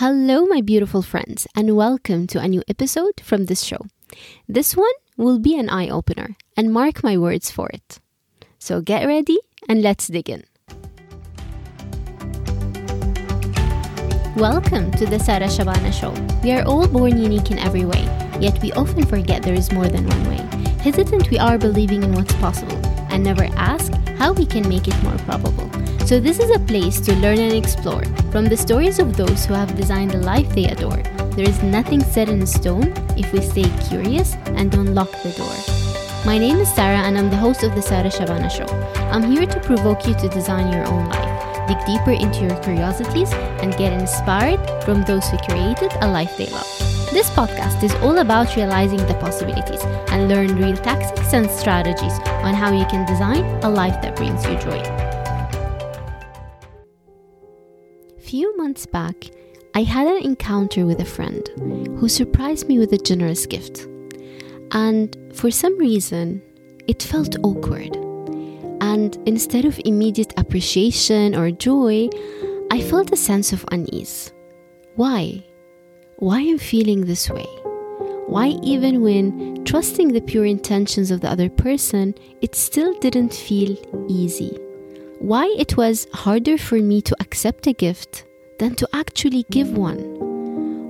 Hello, my beautiful friends, and welcome to a new episode from this show. This one will be an eye opener, and mark my words for it. So get ready and let's dig in. Welcome to the Sara Shabana Show. We are all born unique in every way, yet we often forget there is more than one way. Hesitant we are believing in what's possible, and never ask how we can make it more probable. So, this is a place to learn and explore from the stories of those who have designed the life they adore. There is nothing set in stone if we stay curious and don't lock the door. My name is Sara, and I'm the host of the Sara Shabana Show. I'm here to provoke you to design your own life, dig deeper into your curiosities, and get inspired from those who created a life they love. This podcast is all about realizing the possibilities and learn real tactics and strategies on how you can design a life that brings you joy. few months back, I had an encounter with a friend who surprised me with a generous gift. And for some reason, it felt awkward. And instead of immediate appreciation or joy, I felt a sense of unease. Why? Why I'm feeling this way? Why, even when trusting the pure intentions of the other person, it still didn't feel easy? why it was harder for me to accept a gift than to actually give one.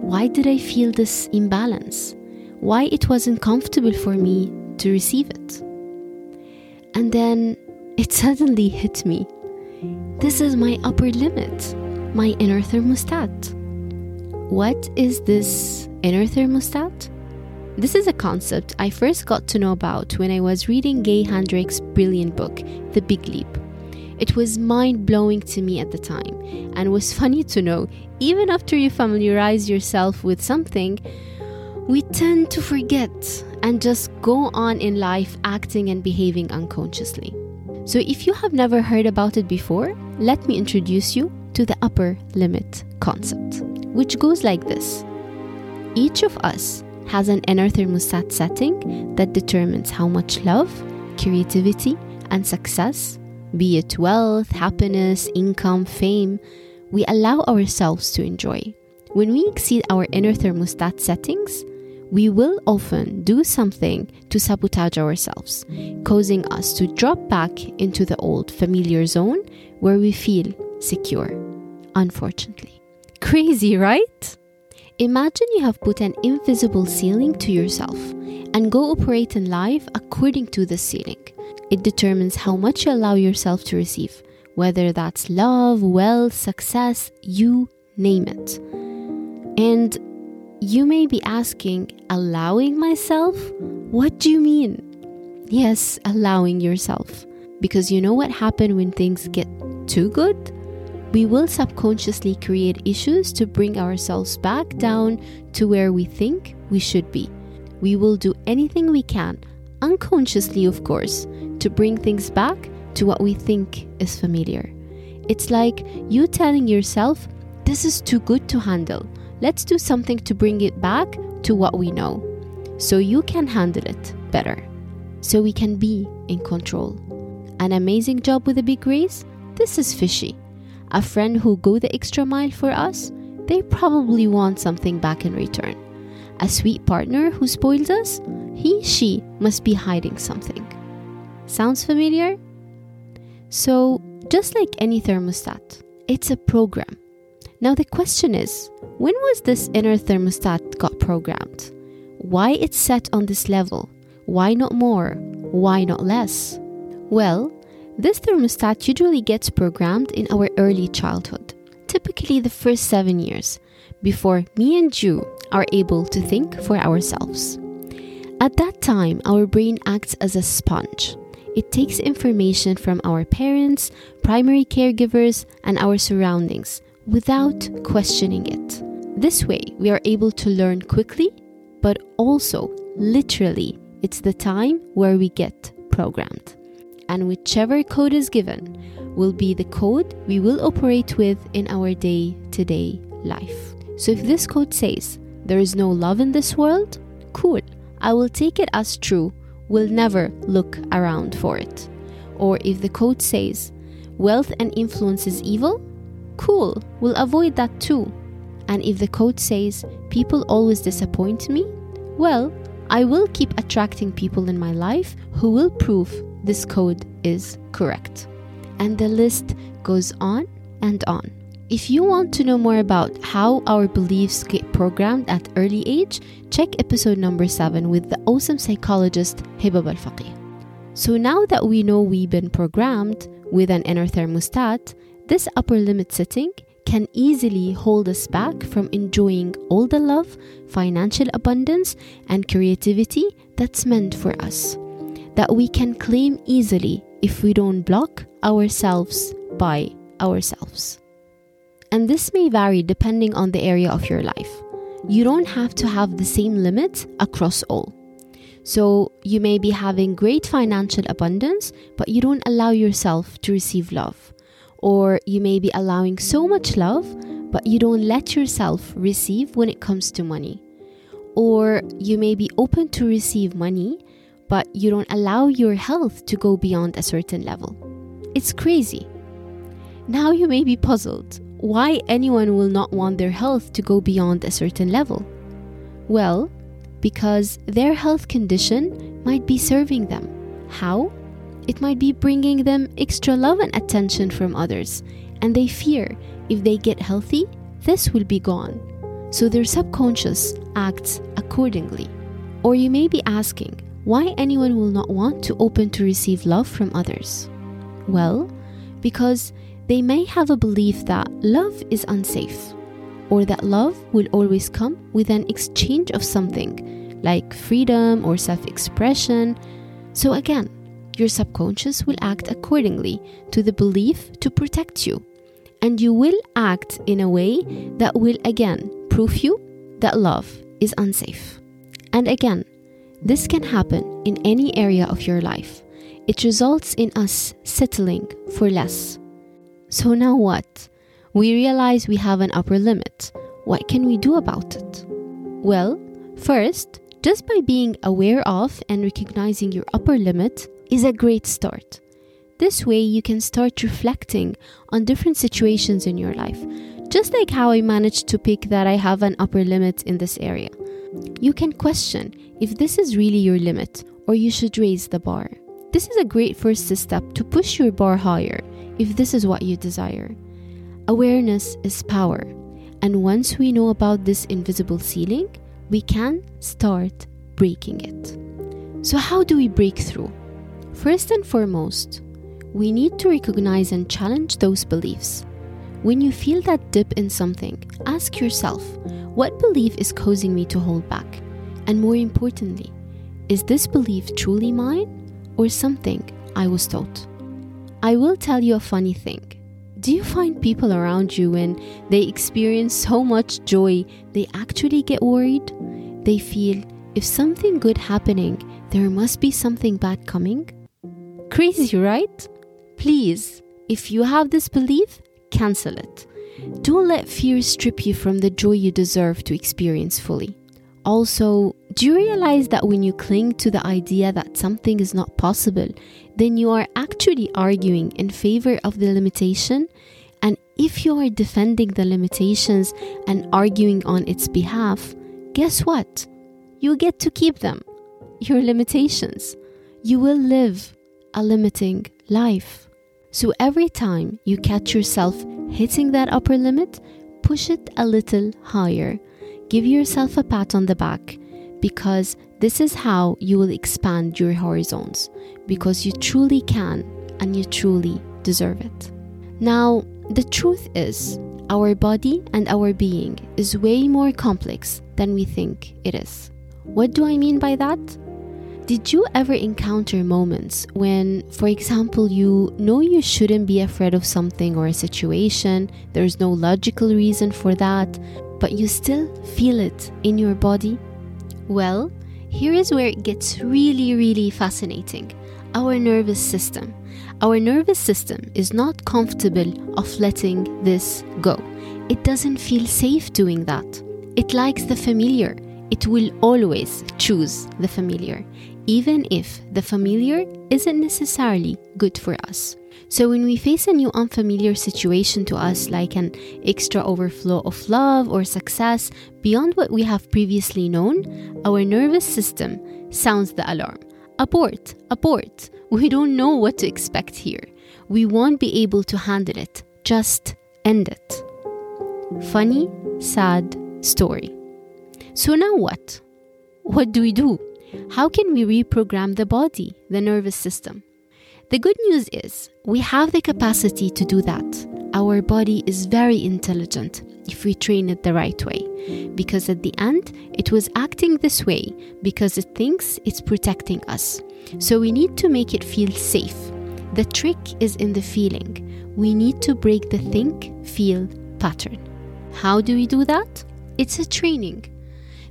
Why did I feel this imbalance? Why it wasn't comfortable for me to receive it? And then it suddenly hit me. This is my upper limit, my inner thermostat. What is this inner thermostat? This is a concept I first got to know about when I was reading Gay Hendricks' brilliant book, The Big Leap. It was mind blowing to me at the time, and was funny to know, even after you familiarize yourself with something, we tend to forget and just go on in life acting and behaving unconsciously. So, if you have never heard about it before, let me introduce you to the upper limit concept, which goes like this Each of us has an inner thermostat setting that determines how much love, creativity, and success be it wealth, happiness, income, fame, we allow ourselves to enjoy. When we exceed our inner thermostat settings, we will often do something to sabotage ourselves, causing us to drop back into the old familiar zone where we feel secure. Unfortunately. Crazy, right? Imagine you have put an invisible ceiling to yourself and go operate in life according to the ceiling. It determines how much you allow yourself to receive, whether that's love, wealth, success, you name it. And you may be asking, allowing myself? What do you mean? Yes, allowing yourself. Because you know what happens when things get too good? We will subconsciously create issues to bring ourselves back down to where we think we should be. We will do anything we can, unconsciously, of course, to bring things back to what we think is familiar. It's like you telling yourself, This is too good to handle. Let's do something to bring it back to what we know. So you can handle it better. So we can be in control. An amazing job with a big raise? This is fishy. A friend who go the extra mile for us? They probably want something back in return. A sweet partner who spoils us? He, she must be hiding something. Sounds familiar? So, just like any thermostat, it's a program. Now, the question is when was this inner thermostat got programmed? Why it's set on this level? Why not more? Why not less? Well, this thermostat usually gets programmed in our early childhood, typically the first seven years, before me and you are able to think for ourselves. At that time, our brain acts as a sponge it takes information from our parents, primary caregivers, and our surroundings without questioning it. This way, we are able to learn quickly, but also, literally, it's the time where we get programmed. And whichever code is given will be the code we will operate with in our day to day life. So if this code says, there is no love in this world, cool, I will take it as true will never look around for it. Or if the code says, wealth and influence is evil, cool, we'll avoid that too. And if the code says people always disappoint me, well, I will keep attracting people in my life who will prove this code is correct. And the list goes on and on. If you want to know more about how our beliefs get programmed at early age, check episode number 7 with the awesome psychologist Hibab al. So now that we know we've been programmed with an inner thermostat, this upper limit setting can easily hold us back from enjoying all the love, financial abundance, and creativity that's meant for us. That we can claim easily if we don't block ourselves by ourselves. And this may vary depending on the area of your life. You don't have to have the same limit across all. So you may be having great financial abundance, but you don't allow yourself to receive love. Or you may be allowing so much love, but you don't let yourself receive when it comes to money. Or you may be open to receive money, but you don't allow your health to go beyond a certain level. It's crazy. Now you may be puzzled why anyone will not want their health to go beyond a certain level. Well, because their health condition might be serving them. How? It might be bringing them extra love and attention from others, and they fear if they get healthy, this will be gone. So their subconscious acts accordingly. Or you may be asking, why anyone will not want to open to receive love from others? Well, because they may have a belief that love is unsafe or that love will always come with an exchange of something, like freedom or self expression. So, again, your subconscious will act accordingly to the belief to protect you. And you will act in a way that will again prove you that love is unsafe. And again, this can happen in any area of your life. It results in us settling for less. So, now what? we realize we have an upper limit. What can we do about it? Well, first, just by being aware of and recognizing your upper limit is a great start. This way, you can start reflecting on different situations in your life, just like how I managed to pick that I have an upper limit in this area. You can question if this is really your limit or you should raise the bar. This is a great first step to push your bar higher if this is what you desire. Awareness is power, and once we know about this invisible ceiling, we can start breaking it. So, how do we break through? First and foremost, we need to recognize and challenge those beliefs. When you feel that dip in something, ask yourself what belief is causing me to hold back? And more importantly, is this belief truly mine or something I was taught? I will tell you a funny thing. Do you find people around you when they experience so much joy, they actually get worried? They feel if something good happening, there must be something bad coming? Crazy, right? Please, if you have this belief, cancel it. Don't let fear strip you from the joy you deserve to experience fully. Also, do you realize that when you cling to the idea that something is not possible, then you are actually arguing in favor of the limitation? And if you are defending the limitations and arguing on its behalf, guess what? You get to keep them, your limitations. You will live a limiting life. So every time you catch yourself hitting that upper limit, push it a little higher Give yourself a pat on the back because this is how you will expand your horizons because you truly can and you truly deserve it. Now, the truth is, our body and our being is way more complex than we think it is. What do I mean by that? Did you ever encounter moments when, for example, you know you shouldn't be afraid of something or a situation, there's no logical reason for that, but you still feel it in your body? Well, here is where it gets really, really fascinating. Our nervous system. Our nervous system is not comfortable of letting this go. It doesn't feel safe doing that. It likes the familiar. It will always choose the familiar. Even if the familiar isn't necessarily good for us. So, when we face a new unfamiliar situation to us, like an extra overflow of love or success beyond what we have previously known, our nervous system sounds the alarm. Abort, abort. We don't know what to expect here. We won't be able to handle it. Just end it. Funny, sad story. So, now what? What do we do? How can we reprogram the body, the nervous system? The good news is we have the capacity to do that. Our body is very intelligent if we train it the right way, because at the end, it was acting this way because it thinks it's protecting us. So we need to make it feel safe. The trick is in the feeling. We need to break the think feel pattern. How do we do that? It's a training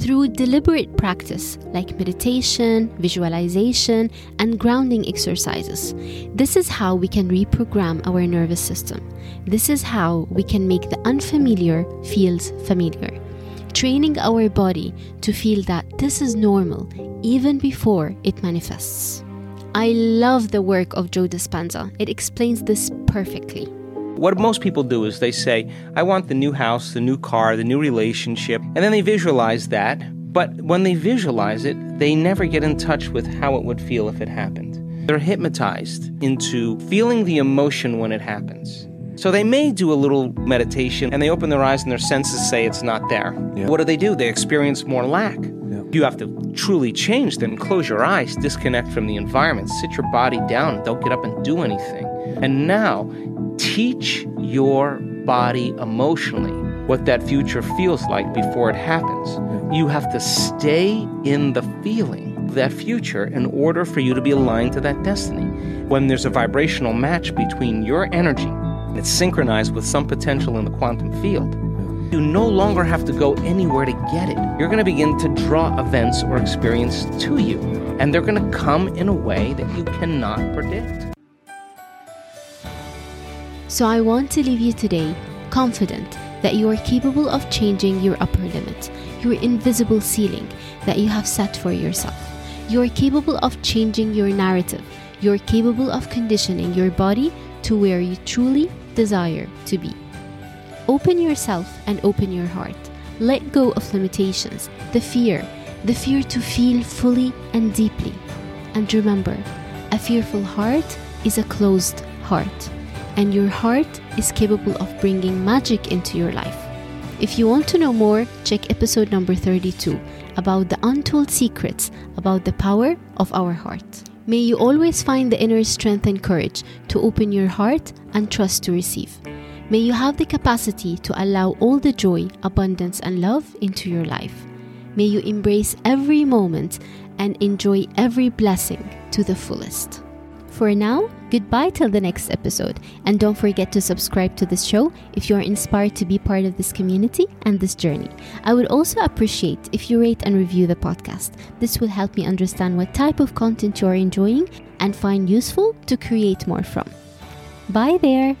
through deliberate practice like meditation, visualization, and grounding exercises. This is how we can reprogram our nervous system. This is how we can make the unfamiliar feels familiar. Training our body to feel that this is normal even before it manifests. I love the work of Joe Dispenza. It explains this perfectly. What most people do is they say, I want the new house, the new car, the new relationship, and then they visualize that. But when they visualize it, they never get in touch with how it would feel if it happened. They're hypnotized into feeling the emotion when it happens. So they may do a little meditation and they open their eyes and their senses say it's not there. Yeah. What do they do? They experience more lack. Yeah. You have to truly change them. Close your eyes, disconnect from the environment, sit your body down, don't get up and do anything. And now teach your body emotionally what that future feels like before it happens. You have to stay in the feeling of that future in order for you to be aligned to that destiny. When there's a vibrational match between your energy and it's synchronized with some potential in the quantum field, you no longer have to go anywhere to get it. You're going to begin to draw events or experience to you, and they're going to come in a way that you cannot predict. So I want to leave you today confident that you are capable of changing your upper limit, your invisible ceiling that you have set for yourself. You are capable of changing your narrative. You are capable of conditioning your body to where you truly desire to be. Open yourself and open your heart. Let go of limitations, the fear, the fear to feel fully and deeply. And remember, a fearful heart is a closed heart and your heart is capable of bringing magic into your life. If you want to know more, check episode number 32 about the untold secrets about the power of our heart. May you always find the inner strength and courage to open your heart and trust to receive. May you have the capacity to allow all the joy, abundance, and love into your life. May you embrace every moment and enjoy every blessing to the fullest. For now, goodbye till the next episode. And don't forget to subscribe to this show if you're inspired to be part of this community and this journey. I would also appreciate if you rate and review the podcast. This will help me understand what type of content you're enjoying and find useful to create more from. Bye there!